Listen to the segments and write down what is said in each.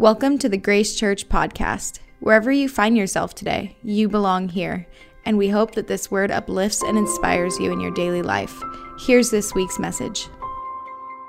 Welcome to the Grace Church podcast. Wherever you find yourself today, you belong here, and we hope that this word uplifts and inspires you in your daily life. Here's this week's message.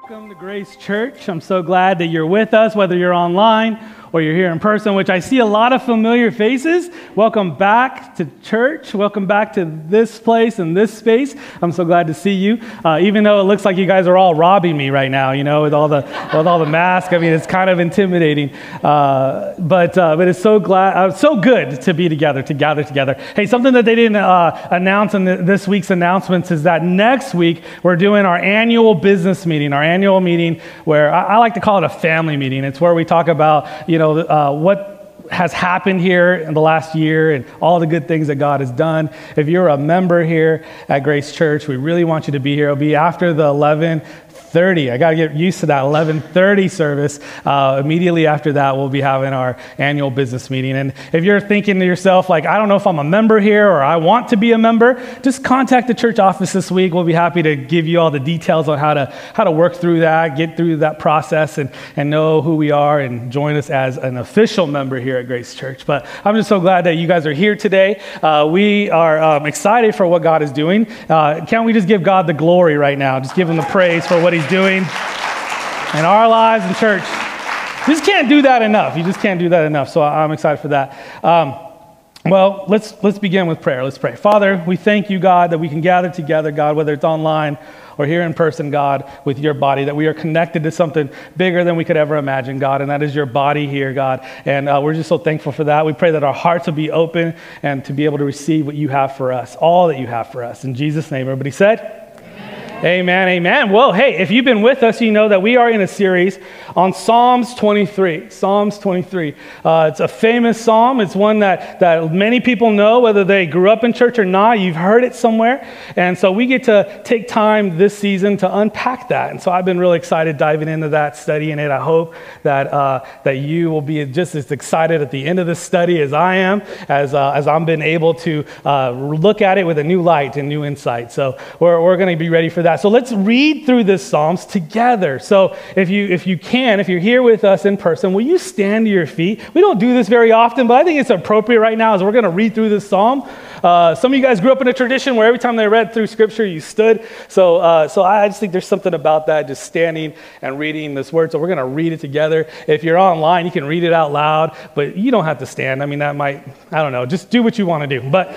Welcome to Grace Church. I'm so glad that you're with us, whether you're online or you're here in person, which I see a lot of familiar faces. Welcome back to church. Welcome back to this place and this space. I'm so glad to see you. Uh, even though it looks like you guys are all robbing me right now, you know, with all the with all the masks. I mean, it's kind of intimidating. Uh, but uh, but it's so glad, uh, so good to be together, to gather together. Hey, something that they didn't uh, announce in the, this week's announcements is that next week we're doing our annual business meeting, our annual meeting where I, I like to call it a family meeting. It's where we talk about you know know, uh, what has happened here in the last year and all the good things that God has done. If you're a member here at Grace Church, we really want you to be here. It'll be after the 11 30. I got to get used to that 11:30 service. Uh, immediately after that, we'll be having our annual business meeting. And if you're thinking to yourself, like, I don't know if I'm a member here or I want to be a member, just contact the church office this week. We'll be happy to give you all the details on how to how to work through that, get through that process, and and know who we are and join us as an official member here at Grace Church. But I'm just so glad that you guys are here today. Uh, we are um, excited for what God is doing. Uh, can't we just give God the glory right now? Just give Him the praise for what He's He's doing in our lives and church. You just can't do that enough. You just can't do that enough. So I'm excited for that. Um, well, let's, let's begin with prayer. Let's pray. Father, we thank you, God, that we can gather together, God, whether it's online or here in person, God, with your body, that we are connected to something bigger than we could ever imagine, God, and that is your body here, God. And uh, we're just so thankful for that. We pray that our hearts will be open and to be able to receive what you have for us, all that you have for us. In Jesus' name, everybody said, Amen, amen. Well, hey, if you've been with us, you know that we are in a series on Psalms 23. Psalms 23. Uh, it's a famous psalm. It's one that, that many people know, whether they grew up in church or not. You've heard it somewhere. And so we get to take time this season to unpack that. And so I've been really excited diving into that, studying it. I hope that, uh, that you will be just as excited at the end of this study as I am, as, uh, as I've been able to uh, look at it with a new light and new insight. So we're, we're going to be ready for that that. So let's read through this Psalms together. So if you, if you can, if you're here with us in person, will you stand to your feet? We don't do this very often, but I think it's appropriate right now as we're going to read through this Psalm. Uh, some of you guys grew up in a tradition where every time they read through Scripture, you stood. So, uh, so I just think there's something about that, just standing and reading this word. So we're going to read it together. If you're online, you can read it out loud, but you don't have to stand. I mean, that might, I don't know, just do what you want to do. But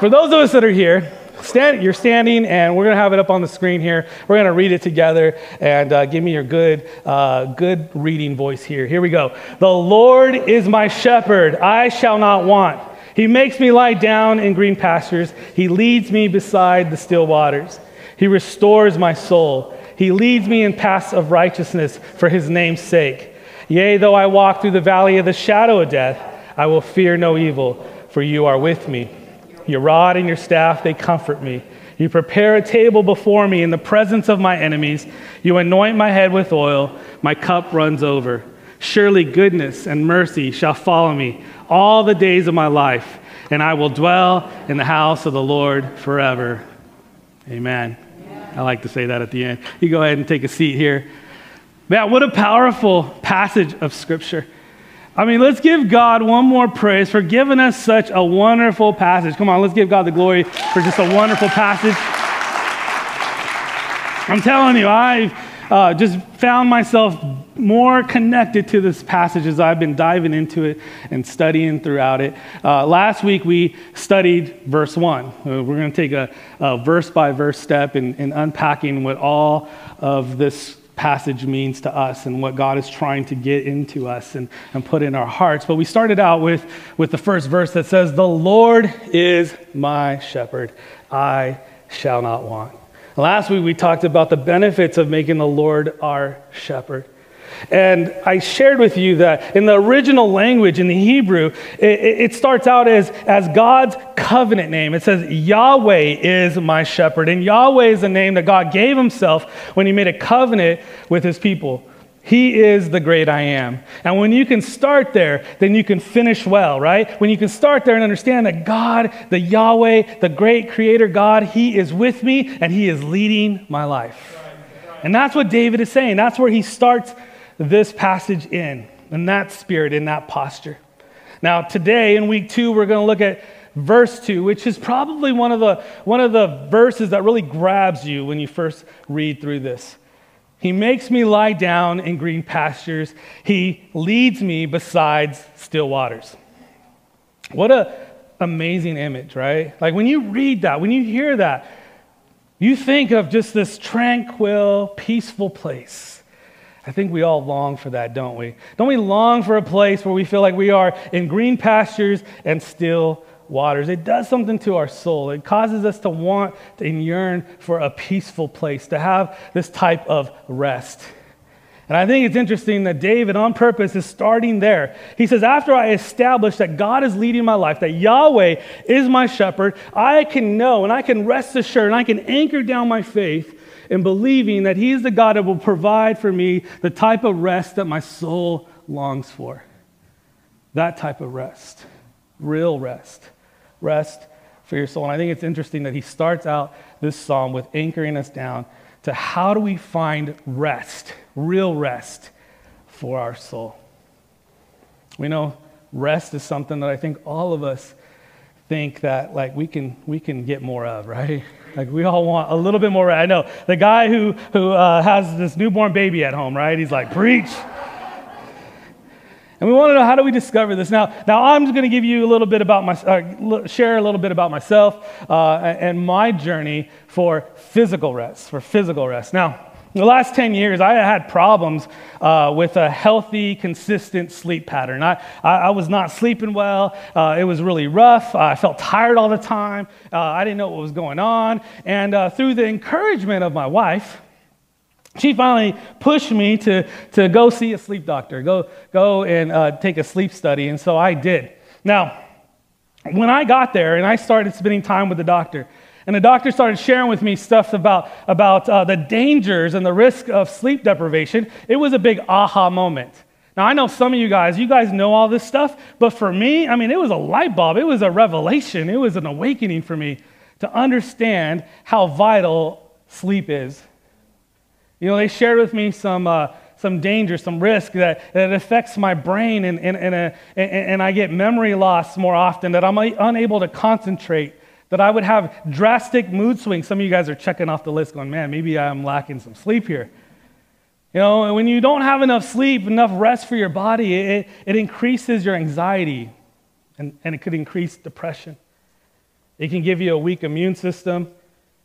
for those of us that are here, Stand, you're standing, and we're going to have it up on the screen here. We're going to read it together, and uh, give me your good, uh, good reading voice here. Here we go. The Lord is my shepherd; I shall not want. He makes me lie down in green pastures. He leads me beside the still waters. He restores my soul. He leads me in paths of righteousness for His name's sake. Yea, though I walk through the valley of the shadow of death, I will fear no evil, for you are with me. Your rod and your staff, they comfort me. You prepare a table before me in the presence of my enemies. You anoint my head with oil. My cup runs over. Surely goodness and mercy shall follow me all the days of my life, and I will dwell in the house of the Lord forever. Amen. I like to say that at the end. You go ahead and take a seat here. Man, what a powerful passage of Scripture. I mean, let's give God one more praise for giving us such a wonderful passage. Come on, let's give God the glory for just a wonderful passage. I'm telling you, I've uh, just found myself more connected to this passage as I've been diving into it and studying throughout it. Uh, last week we studied verse 1. Uh, we're going to take a, a verse by verse step in, in unpacking what all of this passage means to us and what God is trying to get into us and, and put in our hearts. But we started out with, with the first verse that says, The Lord is my shepherd, I shall not want. Last week we talked about the benefits of making the Lord our shepherd. And I shared with you that in the original language, in the Hebrew, it, it, starts out as, as God's covenant name. It says, Yahweh is my shepherd. And Yahweh is the name that God gave himself when he made a covenant with his people. He is the great I am. And when you can start there, then you can finish well, right? When you can start there and understand that God, the Yahweh, the great creator God, He is with me and He is leading my life. And that's what David is saying. That's where he starts this passage in. in that spirit, in that posture. Now, today in week two, we're going to look at verse 2, which is probably one of, the, one of the verses that really grabs you when you first read through this. He makes me lie down in green pastures. He leads me beside still waters. What a amazing image, right? Like when you read that, when you hear that, you think of just this tranquil, peaceful place. I think we all long for that, don't we? Don't we long for a place where we feel like we are in green pastures and still waters? It does something to our soul. It causes us to want and yearn for a peaceful place, to have this type of rest. And I think it's interesting that David, on purpose, is starting there. He says, After I establish that God is leading my life, that Yahweh is my shepherd, I can know and I can rest assured and I can anchor down my faith in believing that He is the God that will provide for me the type of rest that my soul longs for. That type of rest, real rest, rest for your soul. And I think it's interesting that he starts out this psalm with anchoring us down to how do we find rest, real rest for our soul. We know rest is something that I think all of us think that like we can we can get more of, right? Like we all want a little bit more. I know the guy who who uh, has this newborn baby at home, right? He's like preach. And we want to know how do we discover this? Now, now I'm going to give you a little bit about my, uh, share a little bit about myself uh, and my journey for physical rest, for physical rest. Now, in the last 10 years, I had problems uh, with a healthy, consistent sleep pattern. I, I, I was not sleeping well. Uh, it was really rough. I felt tired all the time. Uh, I didn't know what was going on. And uh, through the encouragement of my wife, she finally pushed me to, to go see a sleep doctor, go, go and uh, take a sleep study. And so I did. Now, when I got there and I started spending time with the doctor, and the doctor started sharing with me stuff about, about uh, the dangers and the risk of sleep deprivation, it was a big aha moment. Now, I know some of you guys, you guys know all this stuff, but for me, I mean, it was a light bulb. It was a revelation. It was an awakening for me to understand how vital sleep is you know, they shared with me some, uh, some danger, some risk that, that affects my brain, and, and, and, a, and, and I get memory loss more often, that I'm unable to concentrate, that I would have drastic mood swings. Some of you guys are checking off the list going, man, maybe I'm lacking some sleep here. You know, when you don't have enough sleep, enough rest for your body, it, it increases your anxiety and, and it could increase depression. It can give you a weak immune system.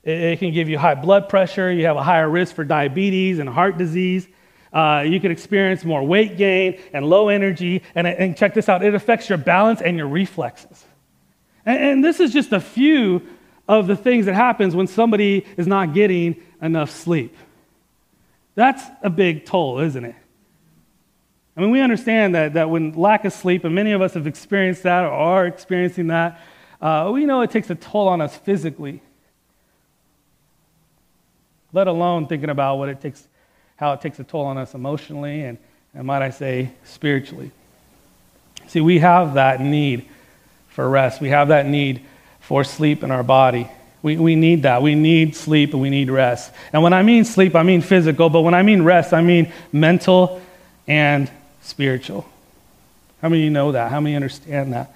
It, can give you high blood pressure. You have a higher risk for diabetes and heart disease. Uh, you could experience more weight gain and low energy. And, and, check this out it affects your balance and your reflexes. And, and this is just a few of the things that happens when somebody is not getting enough sleep. That's a big toll, isn't it? I mean, we understand that, that when lack of sleep, and many of us have experienced that or are experiencing that, uh, we know it takes a toll on us physically let alone thinking about what it takes, how it takes a toll on us emotionally and, and might I say, spiritually. See, we have that need for rest. We have that need for sleep in our body. We, we need that. We need sleep and we need rest. And when I mean sleep, I mean physical, but when I mean rest, I mean mental and spiritual. How many of you know that? How many understand that?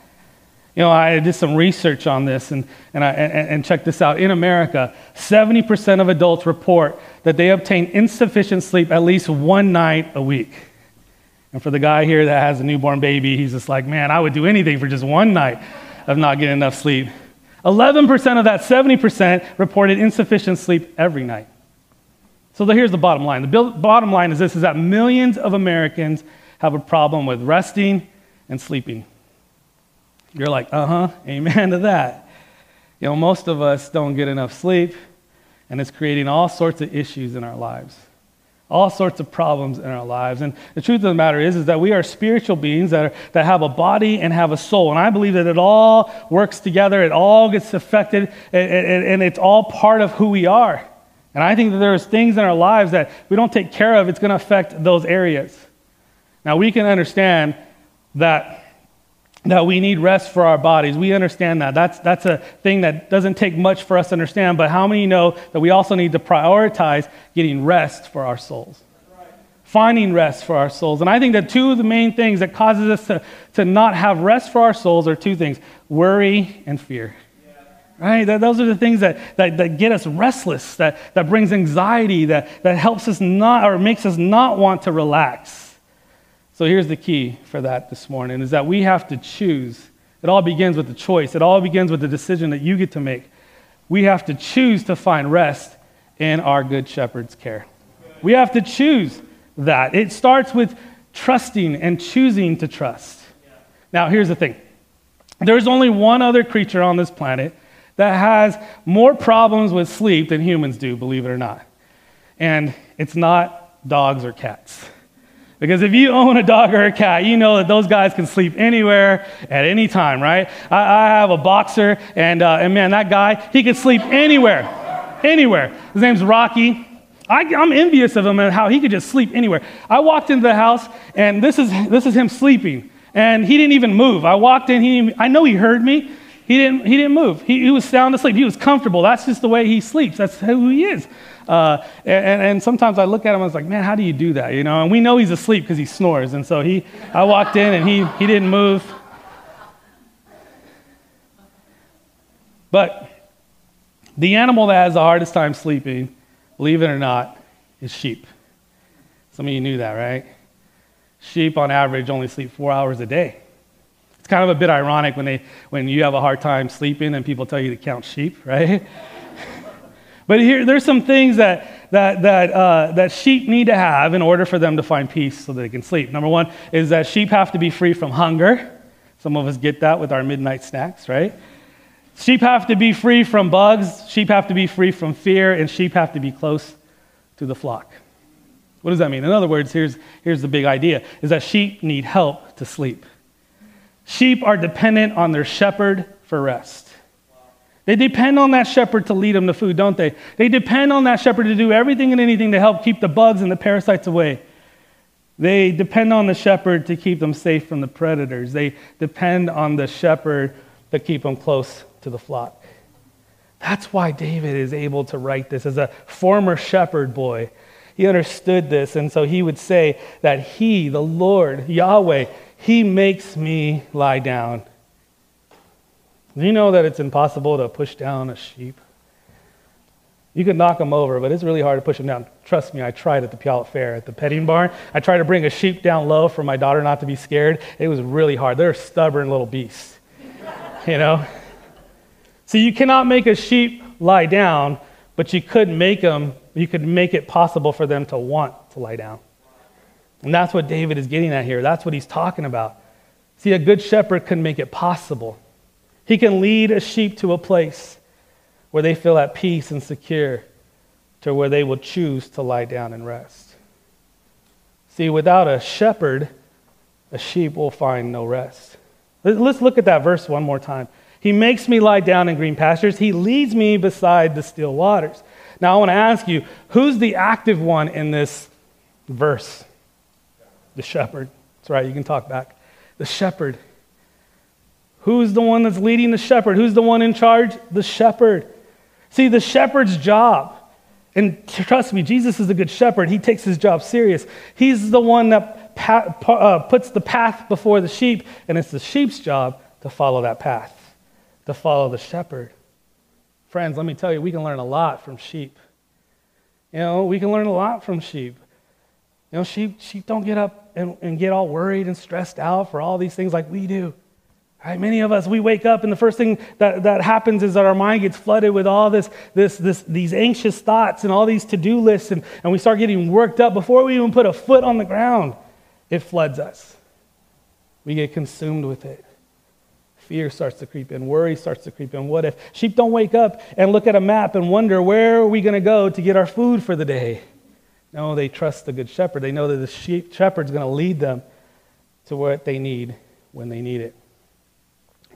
You know, I did some research on this and, and, I, and, and check this out. In America, 70% of adults report that they obtain insufficient sleep at least one night a week. And for the guy here that has a newborn baby, he's just like, man, I would do anything for just one night of not getting enough sleep. 11% of that 70% reported insufficient sleep every night. So here's the bottom line. The bottom line is this is that millions of Americans have a problem with resting and sleeping. You're like, uh huh, amen to that. You know, most of us don't get enough sleep, and it's creating all sorts of issues in our lives, all sorts of problems in our lives. And the truth of the matter is, is that we are spiritual beings that, are, that have a body and have a soul. And I believe that it all works together, it all gets affected, and, and, and it's all part of who we are. And I think that there's things in our lives that we don't take care of, it's going to affect those areas. Now, we can understand that that we need rest for our bodies. We understand that. That's, that's a thing that doesn't take much for us to understand, but how many know that we also need to prioritize getting rest for our souls? finding rest for our souls. And I think that two of the main things that causes us to, to not have rest for our souls are two things worry and fear. Right? That, those are the things that, that, that get us restless, that, that brings anxiety, that, that helps us not or makes us not want to relax. So here's the key for that this morning is that we have to choose. It all begins with the choice. It all begins with the decision that you get to make. We have to choose to find rest in our good shepherd's care. We have to choose that. It starts with trusting and choosing to trust. Now, here's the thing there's only one other creature on this planet that has more problems with sleep than humans do, believe it or not. And it's not dogs or cats. Because if you own a dog or a cat, you know that those guys can sleep anywhere at any time, right? I, I have a boxer, and, uh, and man, that guy, he could sleep anywhere, anywhere. His name's Rocky. I, am envious of him and how he could just sleep anywhere. I walked into the house, and this is, this is him sleeping, and he didn't even move. I walked in, he I know he heard me. He didn't, he didn't move. He, he was sound asleep. He was comfortable. That's just the way he sleeps. That's who he is. Uh, and, and, sometimes I look at him I was like, man, how do you do that? You know, and we know he's asleep because he snores. And so he, I walked in and he, he didn't move. But the animal that has the hardest time sleeping, believe it or not, is sheep. Some of you knew that, right? Sheep on average only sleep four hours a day. It's kind of a bit ironic when, they, when you have a hard time sleeping and people tell you to count sheep, right? but here, there's some things that, that, that, uh, that sheep need to have in order for them to find peace so that they can sleep. Number one is that sheep have to be free from hunger. Some of us get that with our midnight snacks, right? Sheep have to be free from bugs, sheep have to be free from fear, and sheep have to be close to the flock. What does that mean? In other words, here's, here's the big idea is that sheep need help to sleep. Sheep are dependent on their shepherd for rest. They depend on that shepherd to lead them to food, don't they? They depend on that shepherd to do everything and anything to help keep the bugs and the parasites away. They depend on the shepherd to keep them safe from the predators. They depend on the shepherd to keep them close to the flock. That's why David is able to write this as a former shepherd boy. He understood this, and so he would say that he, the Lord, Yahweh, he makes me lie down. Do you know that it's impossible to push down a sheep? You can knock them over, but it's really hard to push them down. Trust me, I tried at the Puyallup Fair at the petting barn. I tried to bring a sheep down low for my daughter not to be scared. It was really hard. They're stubborn little beasts, you know? So you cannot make a sheep lie down, but you could make them, you could make it possible for them to want to lie down. And that's what David is getting at here. That's what he's talking about. See, a good shepherd can make it possible. He can lead a sheep to a place where they feel at peace and secure, to where they will choose to lie down and rest. See, without a shepherd, a sheep will find no rest. Let's look at that verse one more time. He makes me lie down in green pastures. He leads me beside the still waters. Now, I want to ask you who's the active one in this verse? The shepherd. That's right, you can talk back. The shepherd. Who's the one that's leading the shepherd? Who's the one in charge? The shepherd. See, the shepherd's job, and trust me, Jesus is a good shepherd. He takes his job serious. He's the one that uh, puts the path before the sheep, and it's the sheep's job to follow that path, to follow the shepherd. Friends, let me tell you, we can learn a lot from sheep. You know, we can learn a lot from sheep. You know, sheep, sheep don't get up and, and get all worried and stressed out for all these things like we do. Right? Many of us, we wake up, and the first thing that, that happens is that our mind gets flooded with all this, this, this, these anxious thoughts and all these to do lists, and, and we start getting worked up before we even put a foot on the ground. It floods us. We get consumed with it. Fear starts to creep in, worry starts to creep in. What if sheep don't wake up and look at a map and wonder where are we going to go to get our food for the day? No, they trust the good shepherd. They know that the sheep shepherd's going to lead them to what they need when they need it.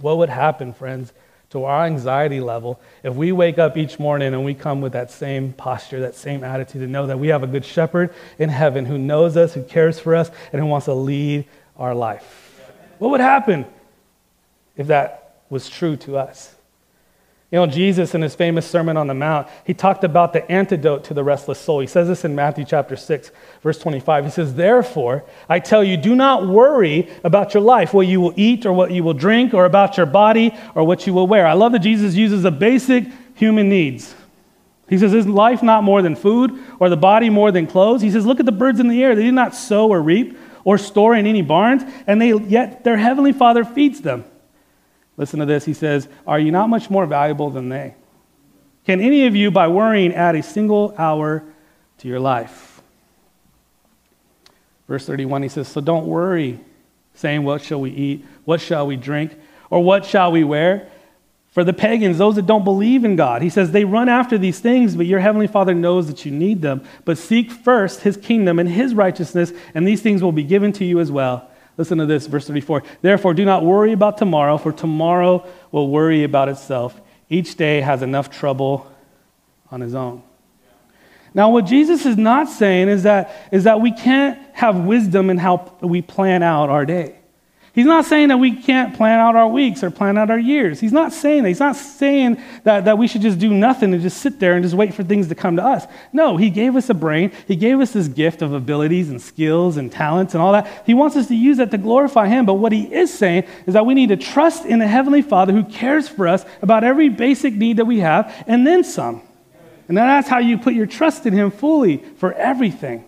What would happen, friends, to our anxiety level if we wake up each morning and we come with that same posture, that same attitude, and know that we have a good shepherd in heaven who knows us, who cares for us, and who wants to lead our life? What would happen if that was true to us? You know, Jesus, in his famous Sermon on the Mount, he talked about the antidote to the restless soul. He says this in Matthew chapter 6, verse 25. He says, Therefore, I tell you, do not worry about your life, what you will eat or what you will drink, or about your body or what you will wear. I love that Jesus uses the basic human needs. He says, Is life not more than food, or the body more than clothes? He says, Look at the birds in the air. They do not sow or reap or store in any barns, and they, yet their heavenly Father feeds them. Listen to this. He says, Are you not much more valuable than they? Can any of you, by worrying, add a single hour to your life? Verse 31, he says, So don't worry, saying, What shall we eat? What shall we drink? Or what shall we wear? For the pagans, those that don't believe in God, he says, They run after these things, but your heavenly Father knows that you need them. But seek first his kingdom and his righteousness, and these things will be given to you as well. Listen to this, verse 34. Therefore, do not worry about tomorrow, for tomorrow will worry about itself. Each day has enough trouble on his own. Now, what Jesus is not saying is that, is that we can't have wisdom in how we plan out our day. He's not saying that we can't plan out our weeks or plan out our years. He's not saying that. He's not saying that, that we should just do nothing and just sit there and just wait for things to come to us. No, He gave us a brain. He gave us this gift of abilities and skills and talents and all that. He wants us to use that to glorify Him. But what He is saying is that we need to trust in the Heavenly Father who cares for us about every basic need that we have and then some. And that's how you put your trust in Him fully for everything.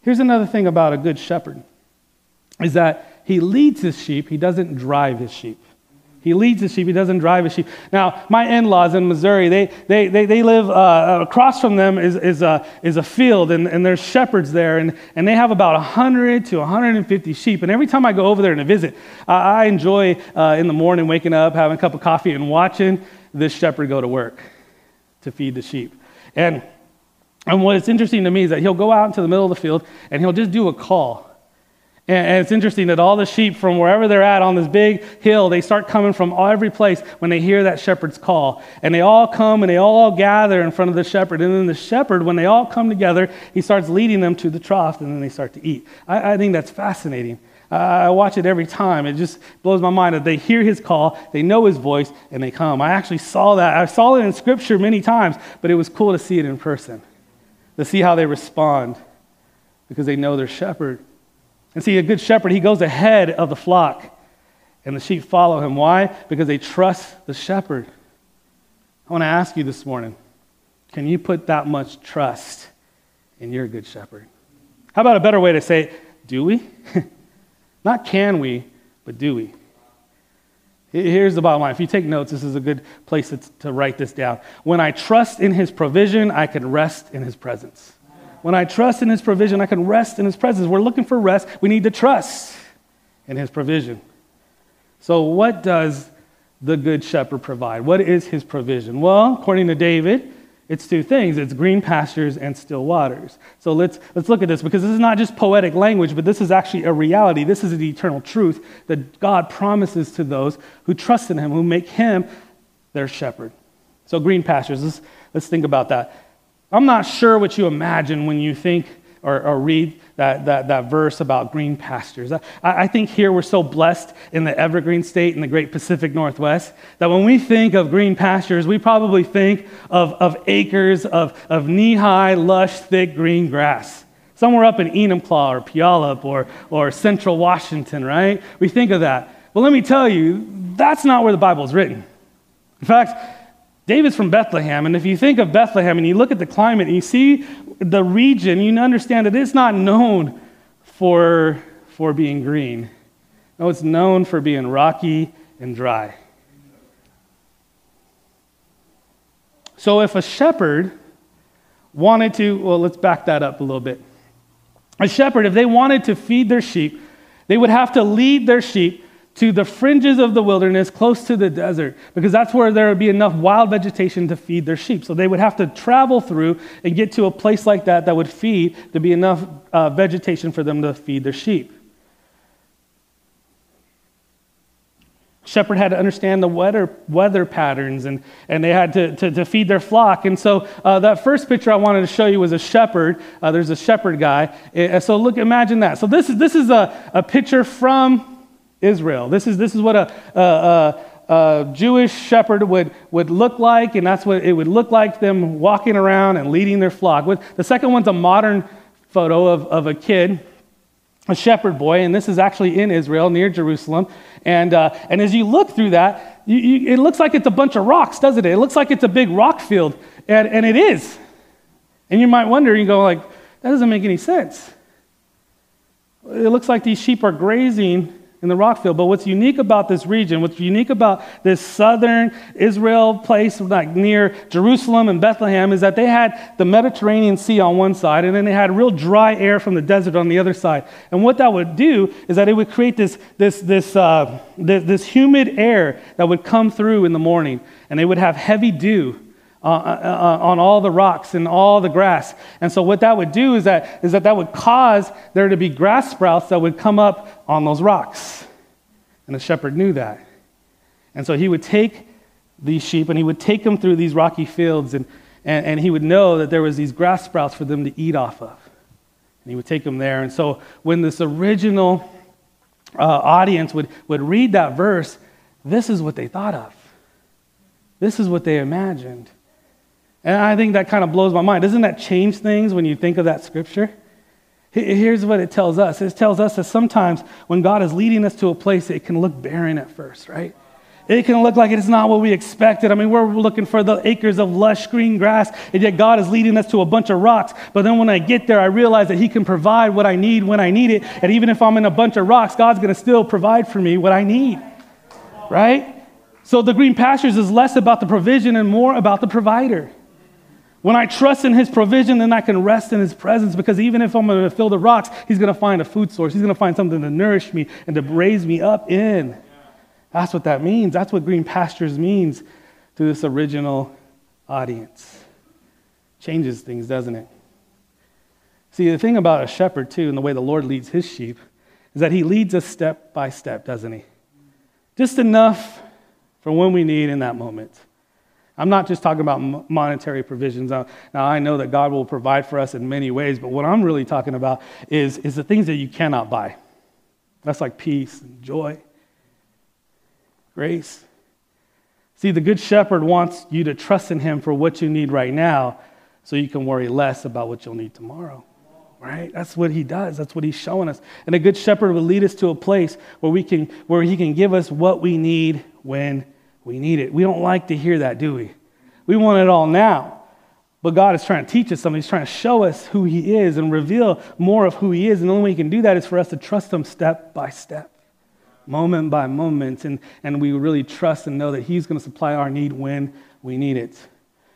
Here's another thing about a good shepherd is that he leads his sheep, he doesn't drive his sheep. He leads his sheep, he doesn't drive his sheep. Now, my in laws in Missouri, they, they, they, they live uh, across from them is, is, a, is a field, and, and there's shepherds there, and, and they have about 100 to 150 sheep. And every time I go over there to visit, uh, I enjoy uh, in the morning waking up, having a cup of coffee, and watching this shepherd go to work to feed the sheep. And, and what's interesting to me is that he'll go out into the middle of the field and he'll just do a call. And it's interesting that all the sheep from wherever they're at on this big hill, they start coming from every place when they hear that shepherd's call. And they all come and they all gather in front of the shepherd. And then the shepherd, when they all come together, he starts leading them to the trough and then they start to eat. I, I think that's fascinating. I watch it every time. It just blows my mind that they hear his call, they know his voice, and they come. I actually saw that. I saw it in scripture many times, but it was cool to see it in person, to see how they respond because they know their shepherd. And see, a good shepherd, he goes ahead of the flock, and the sheep follow him. Why? Because they trust the shepherd. I want to ask you this morning can you put that much trust in your good shepherd? How about a better way to say it? Do we? Not can we, but do we? Here's the bottom line. If you take notes, this is a good place to, to write this down. When I trust in his provision, I can rest in his presence. When I trust in His provision, I can rest in His presence. We're looking for rest. We need to trust in His provision. So, what does the Good Shepherd provide? What is His provision? Well, according to David, it's two things it's green pastures and still waters. So let's, let's look at this because this is not just poetic language, but this is actually a reality. This is the eternal truth that God promises to those who trust in Him, who make Him their shepherd. So, green pastures, let's, let's think about that. I'm not sure what you imagine when you think or, or read that, that, that verse about green pastures. I, I think here we're so blessed in the evergreen state in the great Pacific Northwest that when we think of green pastures, we probably think of, of acres of, of knee high, lush, thick green grass. Somewhere up in Enumclaw or Puyallup or, or Central Washington, right? We think of that. Well, let me tell you, that's not where the Bible is written. In fact, David's from Bethlehem, and if you think of Bethlehem and you look at the climate and you see the region, you understand that it's not known for, for being green. No, it's known for being rocky and dry. So if a shepherd wanted to, well, let's back that up a little bit. A shepherd, if they wanted to feed their sheep, they would have to lead their sheep to the fringes of the wilderness, close to the desert, because that's where there would be enough wild vegetation to feed their sheep. So they would have to travel through and get to a place like that that would feed, to be enough uh, vegetation for them to feed their sheep. Shepherd had to understand the weather, weather patterns and, and they had to, to, to feed their flock. And so uh, that first picture I wanted to show you was a shepherd. Uh, there's a shepherd guy. Uh, so look, imagine that. So this is, this is a, a picture from Israel. This is, this is what a, a, a Jewish shepherd would, would look like, and that's what it would look like them walking around and leading their flock. The second one's a modern photo of, of a kid, a shepherd boy, and this is actually in Israel near Jerusalem. And, uh, and as you look through that, you, you, it looks like it's a bunch of rocks, doesn't it? It looks like it's a big rock field, and, and it is. And you might wonder, you go like, that doesn't make any sense. It looks like these sheep are grazing in the rock field. But what's unique about this region, what's unique about this southern Israel place, like near Jerusalem and Bethlehem, is that they had the Mediterranean Sea on one side, and then they had real dry air from the desert on the other side. And what that would do is that it would create this, this, this, uh, this, this humid air that would come through in the morning, and they would have heavy dew. Uh, uh, uh, on all the rocks and all the grass. And so what that would do is that, is that that would cause there to be grass sprouts that would come up on those rocks. And the shepherd knew that. And so he would take these sheep and he would take them through these rocky fields and, and, and he would know that there was these grass sprouts for them to eat off of. And he would take them there. And so when this original uh, audience would, would read that verse, this is what they thought of. This is what they imagined. And I think that kind of blows my mind. Doesn't that change things when you think of that scripture? Here's what it tells us it tells us that sometimes when God is leading us to a place, it can look barren at first, right? It can look like it's not what we expected. I mean, we're looking for the acres of lush green grass, and yet God is leading us to a bunch of rocks. But then when I get there, I realize that He can provide what I need when I need it. And even if I'm in a bunch of rocks, God's going to still provide for me what I need, right? So the green pastures is less about the provision and more about the provider. When I trust in his provision, then I can rest in his presence because even if I'm going to fill the rocks, he's going to find a food source. He's going to find something to nourish me and to raise me up in. That's what that means. That's what green pastures means to this original audience. Changes things, doesn't it? See, the thing about a shepherd, too, and the way the Lord leads his sheep, is that he leads us step by step, doesn't he? Just enough for when we need in that moment. I'm not just talking about monetary provisions. Now, I know that God will provide for us in many ways, but what I'm really talking about is, is the things that you cannot buy. That's like peace and joy, grace. See, the Good Shepherd wants you to trust in Him for what you need right now so you can worry less about what you'll need tomorrow. Right? That's what he does. That's what he's showing us. And a good shepherd will lead us to a place where we can where he can give us what we need when we need it. We don't like to hear that, do we? We want it all now. But God is trying to teach us something. He's trying to show us who He is and reveal more of who He is. And the only way He can do that is for us to trust Him step by step, moment by moment. And, and we really trust and know that He's going to supply our need when we need it.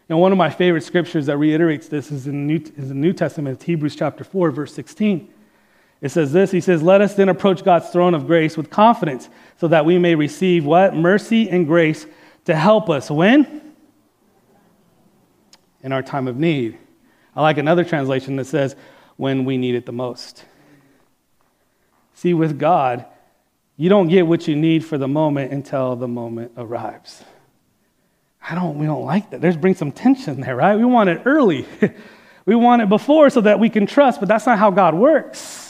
You know, one of my favorite scriptures that reiterates this is in, New, is the New Testament, it's Hebrews chapter 4, verse 16. It says this He says, Let us then approach God's throne of grace with confidence so that we may receive what? Mercy and grace to help us. When? In our time of need. I like another translation that says, when we need it the most. See, with God, you don't get what you need for the moment until the moment arrives. I don't, we don't like that. There's bring some tension there, right? We want it early. we want it before so that we can trust, but that's not how God works.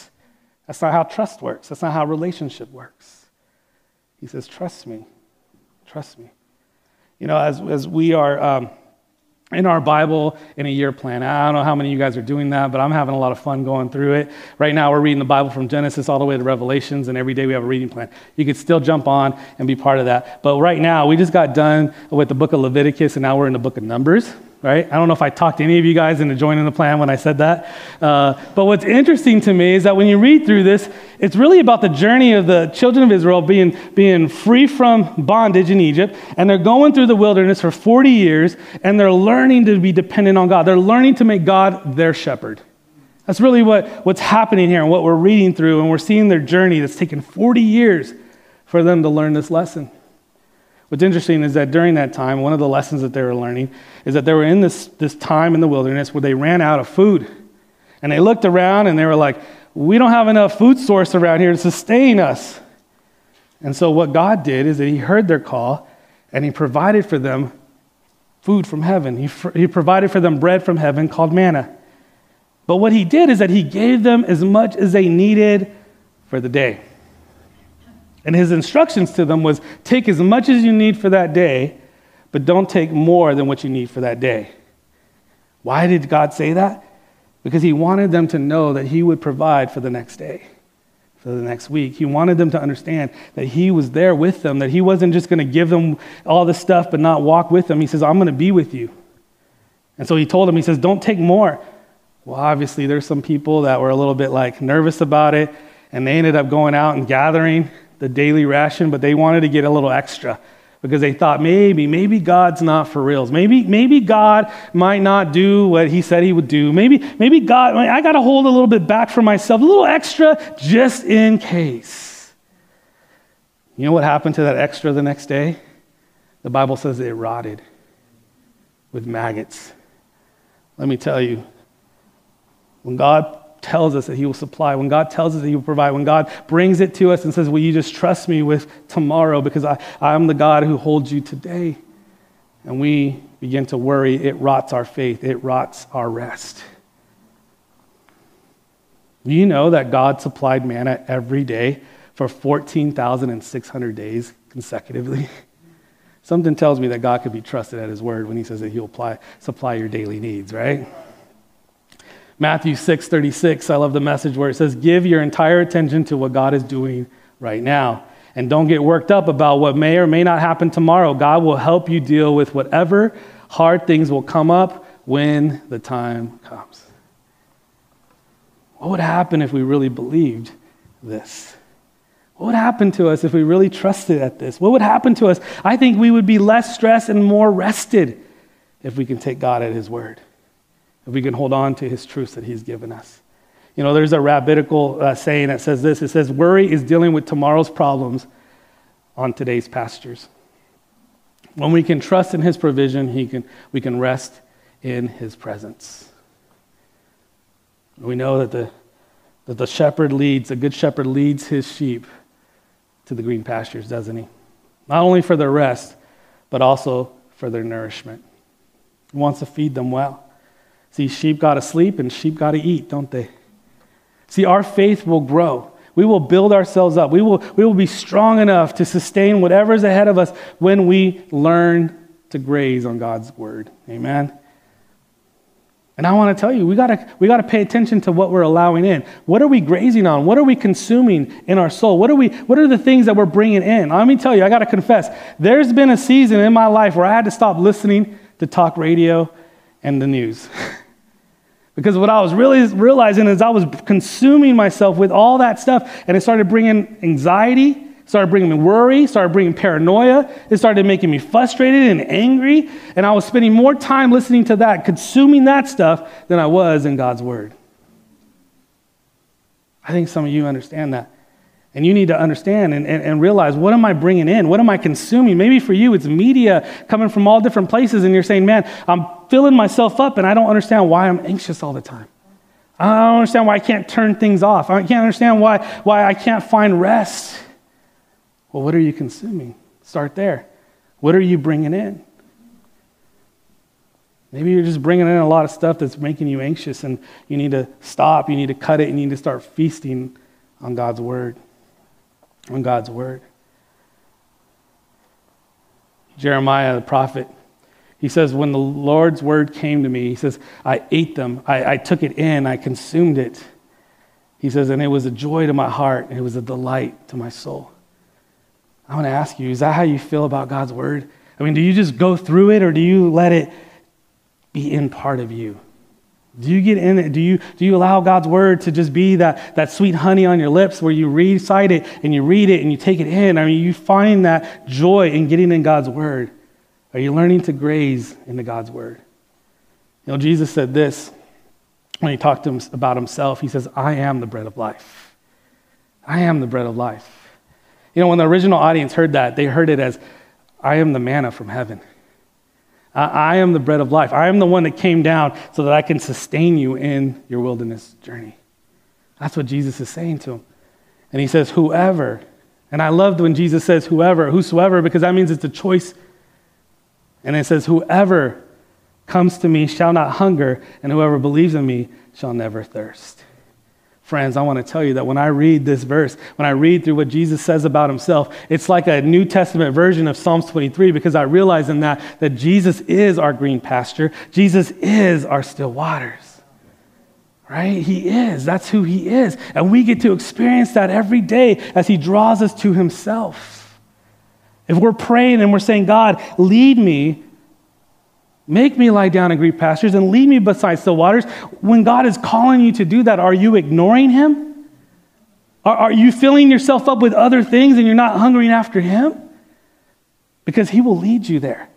That's not how trust works. That's not how relationship works. He says, Trust me. Trust me. You know, as, as we are um, in our Bible in a year plan, I don't know how many of you guys are doing that, but I'm having a lot of fun going through it. Right now, we're reading the Bible from Genesis all the way to Revelations, and every day we have a reading plan. You could still jump on and be part of that. But right now, we just got done with the book of Leviticus, and now we're in the book of Numbers right? I don't know if I talked to any of you guys into joining the plan when I said that. Uh, but what's interesting to me is that when you read through this, it's really about the journey of the children of Israel being, being free from bondage in Egypt, and they're going through the wilderness for 40 years, and they're learning to be dependent on God. They're learning to make God their shepherd. That's really what, what's happening here and what we're reading through, and we're seeing their journey that's taken 40 years for them to learn this lesson. What's interesting is that during that time, one of the lessons that they were learning is that they were in this, this time in the wilderness where they ran out of food. And they looked around and they were like, we don't have enough food source around here to sustain us. And so what God did is that He heard their call and He provided for them food from heaven. He, he provided for them bread from heaven called manna. But what He did is that He gave them as much as they needed for the day. And his instructions to them was take as much as you need for that day, but don't take more than what you need for that day. Why did God say that? Because he wanted them to know that he would provide for the next day, for the next week. He wanted them to understand that he was there with them, that he wasn't just going to give them all the stuff but not walk with them. He says, I'm going to be with you. And so he told them, he says, don't take more. Well, obviously, there's some people that were a little bit like nervous about it, and they ended up going out and gathering the daily ration, but they wanted to get a little extra because they thought maybe, maybe God's not for reals. Maybe, maybe God might not do what he said he would do. Maybe, maybe God, I got to hold a little bit back for myself, a little extra just in case. You know what happened to that extra the next day? The Bible says it rotted with maggots. Let me tell you, when God tells us that He will supply, when God tells us that He will provide, when God brings it to us and says, Will you just trust me with tomorrow because I, I'm the God who holds you today? And we begin to worry, it rots our faith, it rots our rest. Do you know that God supplied manna every day for 14,600 days consecutively? Something tells me that God could be trusted at His word when He says that He'll apply, supply your daily needs, right? Matthew 6 36, I love the message where it says, Give your entire attention to what God is doing right now. And don't get worked up about what may or may not happen tomorrow. God will help you deal with whatever hard things will come up when the time comes. What would happen if we really believed this? What would happen to us if we really trusted at this? What would happen to us? I think we would be less stressed and more rested if we can take God at His word if we can hold on to his truths that he's given us. You know, there's a rabbinical uh, saying that says this it says, Worry is dealing with tomorrow's problems on today's pastures. When we can trust in his provision, he can, we can rest in his presence. We know that the, that the shepherd leads, the good shepherd leads his sheep to the green pastures, doesn't he? Not only for their rest, but also for their nourishment. He wants to feed them well. See, sheep got to sleep and sheep got to eat, don't they? See, our faith will grow. We will build ourselves up. We will, we will be strong enough to sustain whatever is ahead of us when we learn to graze on God's word. Amen. And I want to tell you, we got we gotta pay attention to what we're allowing in. What are we grazing on? What are we consuming in our soul? What are, we, what are the things that we're bringing in? Let me tell you, I got to confess, there's been a season in my life where I had to stop listening to talk radio and the news. because what I was really realizing is I was consuming myself with all that stuff, and it started bringing anxiety, started bringing me worry, started bringing paranoia. It started making me frustrated and angry, and I was spending more time listening to that, consuming that stuff, than I was in God's Word. I think some of you understand that. And you need to understand and, and, and, realize what am I bringing in? What am I consuming? Maybe for you, it's media coming from all different places, and you're saying, man, I'm filling myself up, and I don't understand why I'm anxious all the time. I don't understand why I can't turn things off. I can't understand why, why I can't find rest. Well, what are you consuming? Start there. What are you bringing in? Maybe you're just bringing in a lot of stuff that's making you anxious, and you need to stop, you need to cut it, you need to start feasting on God's word on God's word. Jeremiah, the prophet, he says, When the Lord's word came to me, he says, I ate them, I, I took it in, I consumed it. He says, and it was a joy to my heart, and it was a delight to my soul. I want to ask you, is that how you feel about God's word? I mean, do you just go through it, or do you let it be in part of you? Do you get in it? Do you, do you allow God's word to just be that, that sweet honey on your lips where you recite it and you read it and you take it in? I mean, you find that joy in getting in God's word. Are you learning to graze into God's word? You know, Jesus said this when he talked to him about himself. He says, I am the bread of life. I am the bread of life. You know, when the original audience heard that, they heard it as, I am the manna from heaven. I am the bread of life. I am the one that came down so that I can sustain you in your wilderness journey. That's what Jesus is saying to him. And he says, Whoever, and I loved when Jesus says whoever, whosoever, because that means it's a choice. And it says, Whoever comes to me shall not hunger, and whoever believes in me shall never thirst. Friends, I want to tell you that when I read this verse, when I read through what Jesus says about himself, it's like a New Testament version of Psalms 23 because I realize in that that Jesus is our green pasture. Jesus is our still waters. Right? He is. That's who he is. And we get to experience that every day as he draws us to himself. If we're praying and we're saying, God, lead me, Make me lie down in green pastures and lead me beside still waters. When God is calling you to do that, are you ignoring Him? Are, are you filling yourself up with other things and you're not hungering after Him? Because He will lead you there.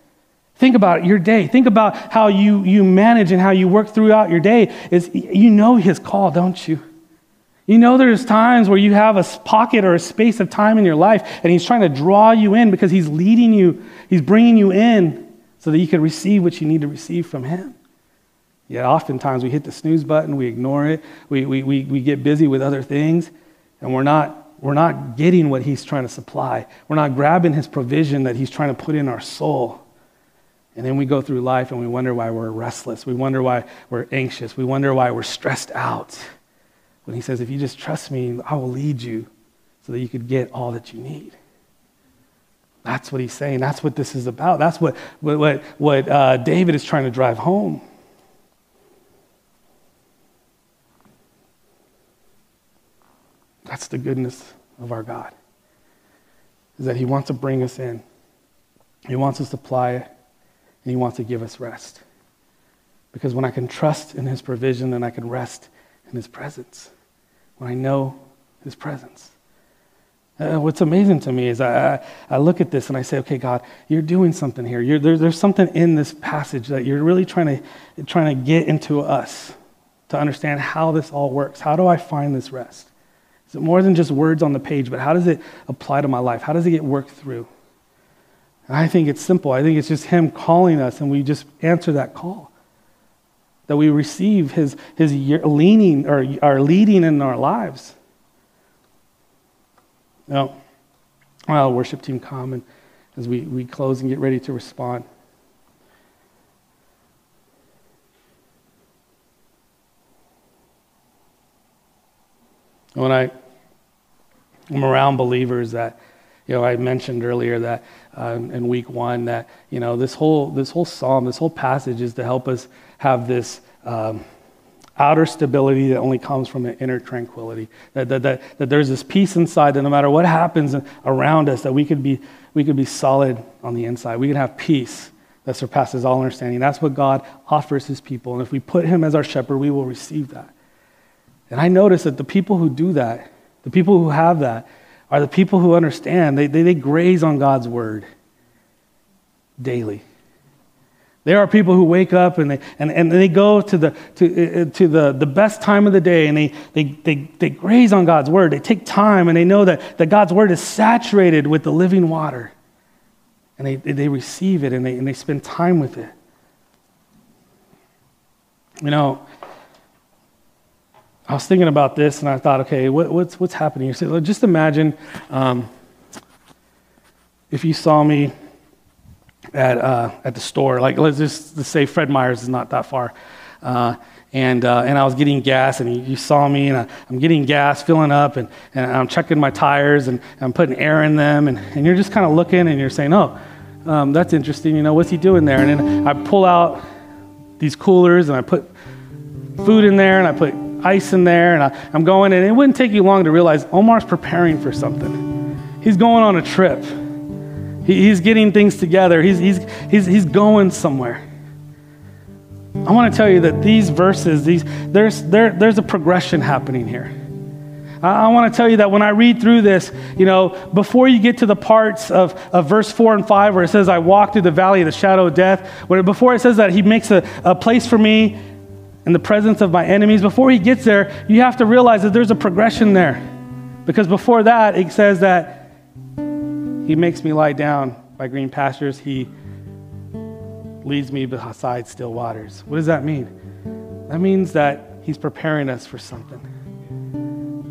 Think about your day. Think about how you, you manage and how you work throughout your day. Is you know His call, don't you? You know there's times where you have a pocket or a space of time in your life and He's trying to draw you in because He's leading you, He's bringing you in so that you can receive what you need to receive from Him. Yet oftentimes we hit the snooze button, we ignore it, we, we, we, we get busy with other things, and we're not, we're not getting what He's trying to supply. We're not grabbing His provision that He's trying to put in our soul. And then we go through life and we wonder why we're restless. We wonder why we're anxious. We wonder why we're stressed out. When He says, if you just trust me, I will lead you so that you could get all that you need. That's what he's saying. That's what this is about. That's what, what, what uh, David is trying to drive home. That's the goodness of our God, is that he wants to bring us in. He wants us to supply it, and he wants to give us rest. Because when I can trust in his provision, then I can rest in his presence. When I know his presence. Uh, what's amazing to me is I, I look at this and I say, okay, God, you're doing something here. There, there's something in this passage that you're really trying to, trying to get into us to understand how this all works. How do I find this rest? Is it more than just words on the page, but how does it apply to my life? How does it get worked through? I think it's simple. I think it's just Him calling us, and we just answer that call. That we receive His, his leaning or our leading in our lives. Now, well, worship team come and as we, we close and get ready to respond. When I am around believers that, you know, I mentioned earlier that uh, in week one that, you know, this whole, this whole psalm, this whole passage is to help us have this um, outer stability that only comes from an inner tranquility. That, that, that, that there's this peace inside that no matter what happens around us, that we could, be, we could be solid on the inside. We can have peace that surpasses all understanding. That's what God offers his people. And if we put him as our shepherd, we will receive that. And I notice that the people who do that, the people who have that, are the people who understand. They, they, they graze on God's word daily. There are people who wake up and they, and, and they go to, the, to, uh, to the, the best time of the day and they, they, they, they graze on God's word. They take time and they know that, that God's word is saturated with the living water. And they, they receive it and they, and they spend time with it. You know, I was thinking about this and I thought, okay, what, what's, what's happening here? So just imagine um, if you saw me at, uh, at the store. Like, let's just let's say Fred Meyer's is not that far. Uh, and, uh, and I was getting gas, and you, saw me, and I, am getting gas, filling up, and, and I'm checking my tires, and I'm putting air in them, and, and you're just kind of looking, and you're saying, oh, um, that's interesting, you know, what's he doing there? And then I pull out these coolers, and I put food in there, and I put ice in there, and I, I'm going, and it wouldn't take you long to realize Omar's preparing for something. He's going on a trip. He, he's getting things together, he's, he's, he's, he's going somewhere. I want to tell you that these verses, these, there's, there, there's a progression happening here. I, I want to tell you that when I read through this, you know, before you get to the parts of, of verse 4 and 5 where it says, I walk through the valley of the shadow of death, where, before it says that he makes a, a place for me in the presence of my enemies, before he gets there, you have to realize that there's a progression there. Because before that, it says that he makes me lie down by green pastures. He leads me beside still waters. What does that mean? That means that He's preparing us for something.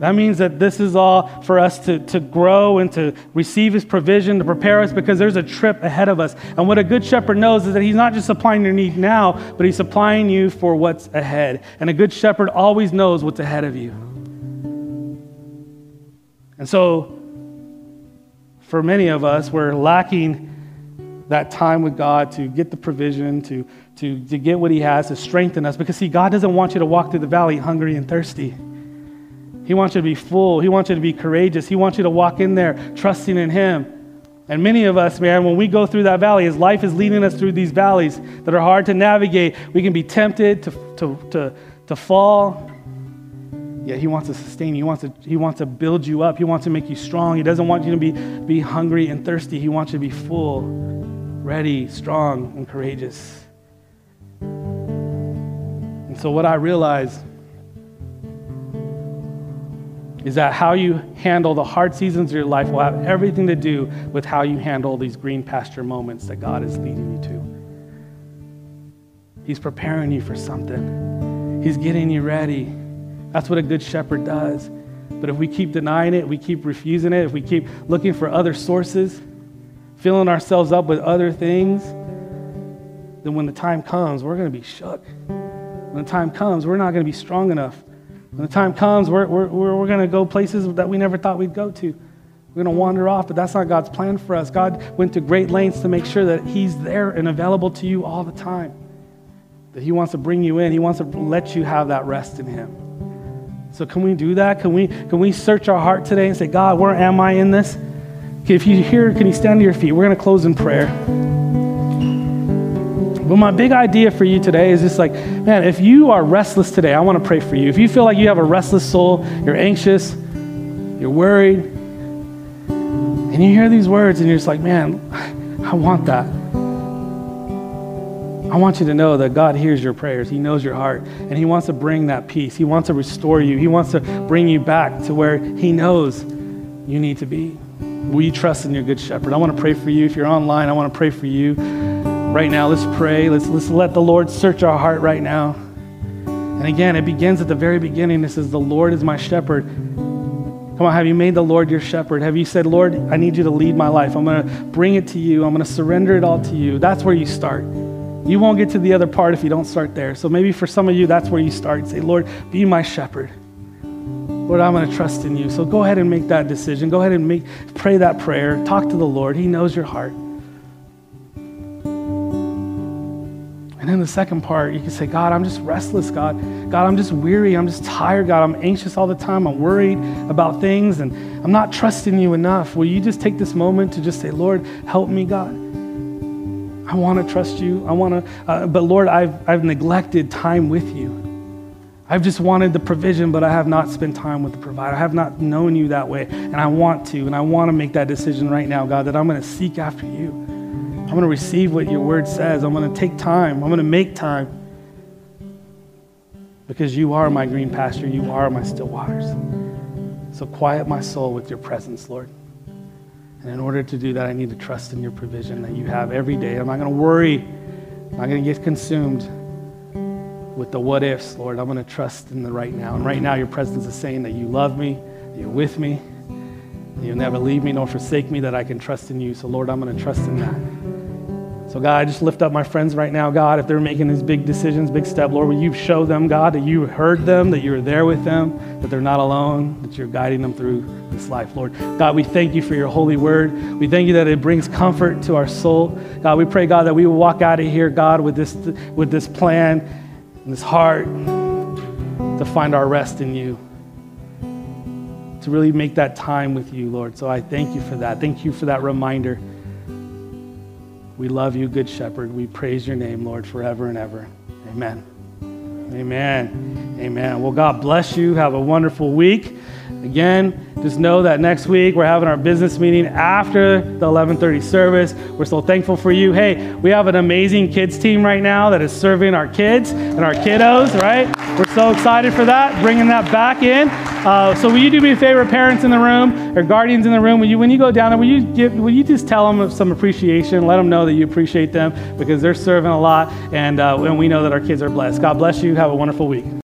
That means that this is all for us to, to grow and to receive His provision, to prepare us because there's a trip ahead of us. And what a good shepherd knows is that He's not just supplying your need now, but He's supplying you for what's ahead. And a good shepherd always knows what's ahead of you. And so, for many of us, we're lacking that time with God to get the provision, to, to, to get what He has, to strengthen us. Because, see, God doesn't want you to walk through the valley hungry and thirsty. He wants you to be full. He wants you to be courageous. He wants you to walk in there trusting in Him. And many of us, man, when we go through that valley, as life is leading us through these valleys that are hard to navigate, we can be tempted to, to, to, to fall. Yet He wants to sustain you. He wants to, he wants to build you up. He wants to make you strong. He doesn't want you to be, be hungry and thirsty. He wants you to be full, ready, strong, and courageous. And so, what I realized is that how you handle the hard seasons of your life will have everything to do with how you handle these green pasture moments that God is leading you to. He's preparing you for something, He's getting you ready. That's what a good shepherd does. But if we keep denying it, we keep refusing it, if we keep looking for other sources, filling ourselves up with other things, then when the time comes, we're going to be shook. When the time comes, we're not going to be strong enough when the time comes, we're, we're, we're going to go places that we never thought we'd go to. We're going to wander off, but that's not God's plan for us. God went to great lengths to make sure that He's there and available to you all the time. That He wants to bring you in, He wants to let you have that rest in Him. So, can we do that? Can we, can we search our heart today and say, God, where am I in this? If you're here, can you stand to your feet? We're to close in prayer. But my big idea for you today is just like, man, if you are restless today, I want to pray for you. If you feel like you have a restless soul, you're anxious, you're worried, and you hear these words and you're just like, man, I want that. I want you to know that God hears your prayers. He knows your heart, and He wants to bring that peace. He wants to restore you. He wants to bring you back to where He knows you need to be. You trust in your good shepherd? I want to pray for you. If you're online, I want to pray for you right now. Let's pray. Let's, let's let the Lord search our heart right now. And again, it begins at the very beginning. It says, The Lord is my shepherd. Come on, have you made the Lord your shepherd? Have you said, Lord, I need you to lead my life? I'm going to bring it to you. I'm going to surrender it all to you. That's where you start. You won't get to the other part if you don't start there. So maybe for some of you, that's where you start. Say, Lord, be my shepherd. Lord, I'm going to trust in you. So go ahead and make that decision. Go ahead and make, pray that prayer. Talk to the Lord. He knows your heart. And then the second part, you can say, God, I'm just restless, God. God, I'm just weary. I'm just tired, God. I'm anxious all the time. I'm worried about things and I'm not trusting you enough. Will you just take this moment to just say, Lord, help me, God? I want to trust you. I want to, uh, but Lord, I've, I've neglected time with you. I've just wanted the provision, but I have not spent time with the provider. I have not known you that way, and I want to, and I want to make that decision right now, God, that I'm going to seek after you. I'm going to receive what your word says. I'm going to take time. I'm going to make time. Because you are my green pasture. You are my still waters. So quiet my soul with your presence, Lord. And in order to do that, I need to trust in your provision that you have every day. I'm not going to worry. I'm not going to get consumed with the what ifs, Lord. I'm going to trust in the right now. And right now, your presence is saying that you love me, that you're with me, you'll never leave me nor forsake me, that I can trust in you. So, Lord, I'm going to trust in that. So, God, I just lift up my friends right now, God, if they're making these big decisions, big step, Lord, will you show them, God, that you heard them, that you are there with them, that they're not alone, that you're guiding them through this life, Lord. God, we thank you for your holy word. We thank you that it brings comfort to our soul. God, we pray, God, that we will walk out of here, God, with this, with this plan and this heart to find our rest in you to really make that time with you, Lord. So I thank you for that. Thank you for that reminder. We love you, Good Shepherd. We praise your name, Lord, forever and ever. Amen. Amen. Amen. Well, God bless you. Have a wonderful week. Again, just know that next week we're having our business meeting after the 11:30 service. We're so thankful for you. Hey, we have an amazing kids team right now that is serving our kids and our kiddos. Right? We're so excited for that, bringing that back in. Uh, so, will you do me a favor, parents in the room or guardians in the room? Will you, when you go down there, will you give, will you just tell them some appreciation? Let them know that you appreciate them because they're serving a lot, and uh, and we know that our kids are blessed. God bless you. Have a wonderful week.